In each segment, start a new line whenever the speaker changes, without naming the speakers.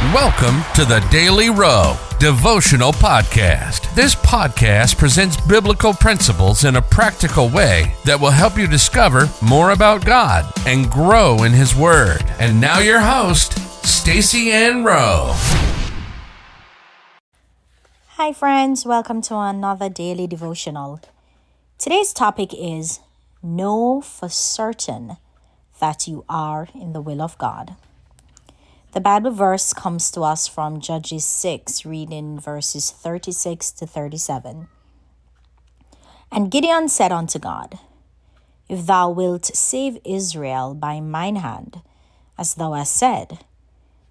Welcome to the Daily Rowe Devotional Podcast. This podcast presents biblical principles in a practical way that will help you discover more about God and grow in His Word. And now, your host, Stacy Ann Rowe.
Hi, friends. Welcome to another daily devotional. Today's topic is Know for certain that you are in the will of God. The Bible verse comes to us from Judges 6, reading verses 36 to 37. And Gideon said unto God, If thou wilt save Israel by mine hand, as thou hast said,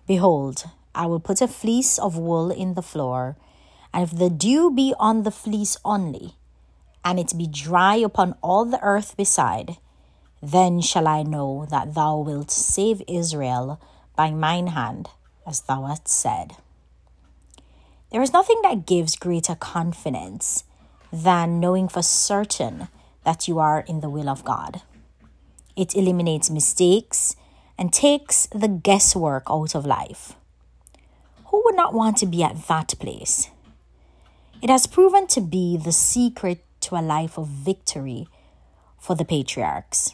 behold, I will put a fleece of wool in the floor, and if the dew be on the fleece only, and it be dry upon all the earth beside, then shall I know that thou wilt save Israel by mine hand, as thou hast said. There is nothing that gives greater confidence than knowing for certain that you are in the will of God. It eliminates mistakes and takes the guesswork out of life. Who would not want to be at that place? It has proven to be the secret to a life of victory for the patriarchs.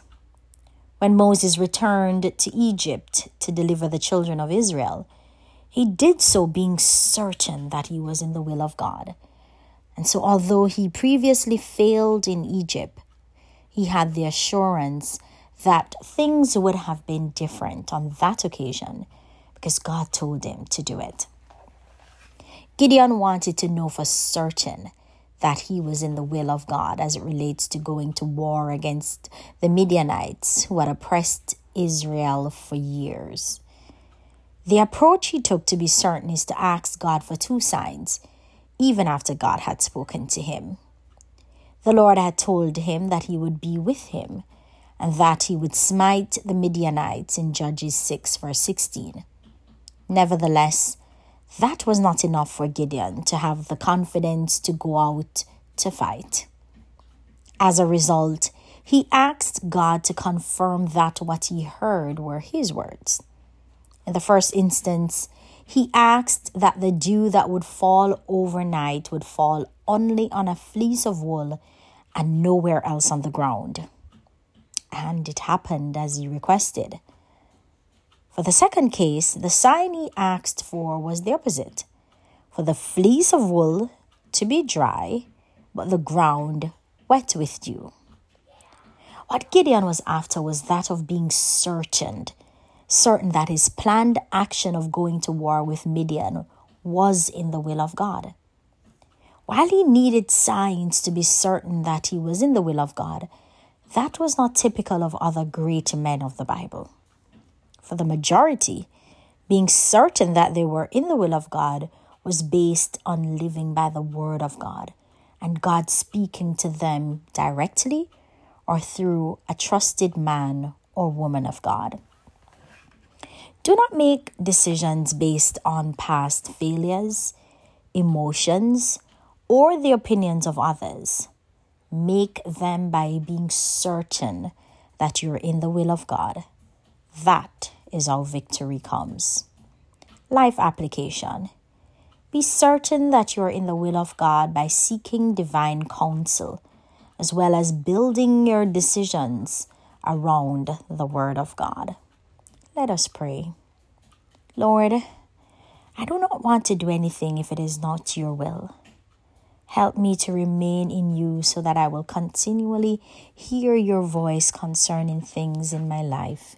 When Moses returned to Egypt to deliver the children of Israel, he did so being certain that he was in the will of God. And so, although he previously failed in Egypt, he had the assurance that things would have been different on that occasion because God told him to do it. Gideon wanted to know for certain that he was in the will of God as it relates to going to war against the Midianites who had oppressed Israel for years. The approach he took to be certain is to ask God for two signs, even after God had spoken to him. The Lord had told him that he would be with him and that he would smite the Midianites in Judges 6, verse 16. Nevertheless, that was not enough for Gideon to have the confidence to go out to fight. As a result, he asked God to confirm that what he heard were his words. In the first instance, he asked that the dew that would fall overnight would fall only on a fleece of wool and nowhere else on the ground. And it happened as he requested. For the second case, the sign he asked for was the opposite for the fleece of wool to be dry, but the ground wet with dew. What Gideon was after was that of being certain, certain that his planned action of going to war with Midian was in the will of God. While he needed signs to be certain that he was in the will of God, that was not typical of other great men of the Bible for the majority, being certain that they were in the will of God was based on living by the word of God and God speaking to them directly or through a trusted man or woman of God. Do not make decisions based on past failures, emotions, or the opinions of others. Make them by being certain that you're in the will of God. That is how victory comes. Life application. Be certain that you are in the will of God by seeking divine counsel, as well as building your decisions around the Word of God. Let us pray. Lord, I do not want to do anything if it is not your will. Help me to remain in you so that I will continually hear your voice concerning things in my life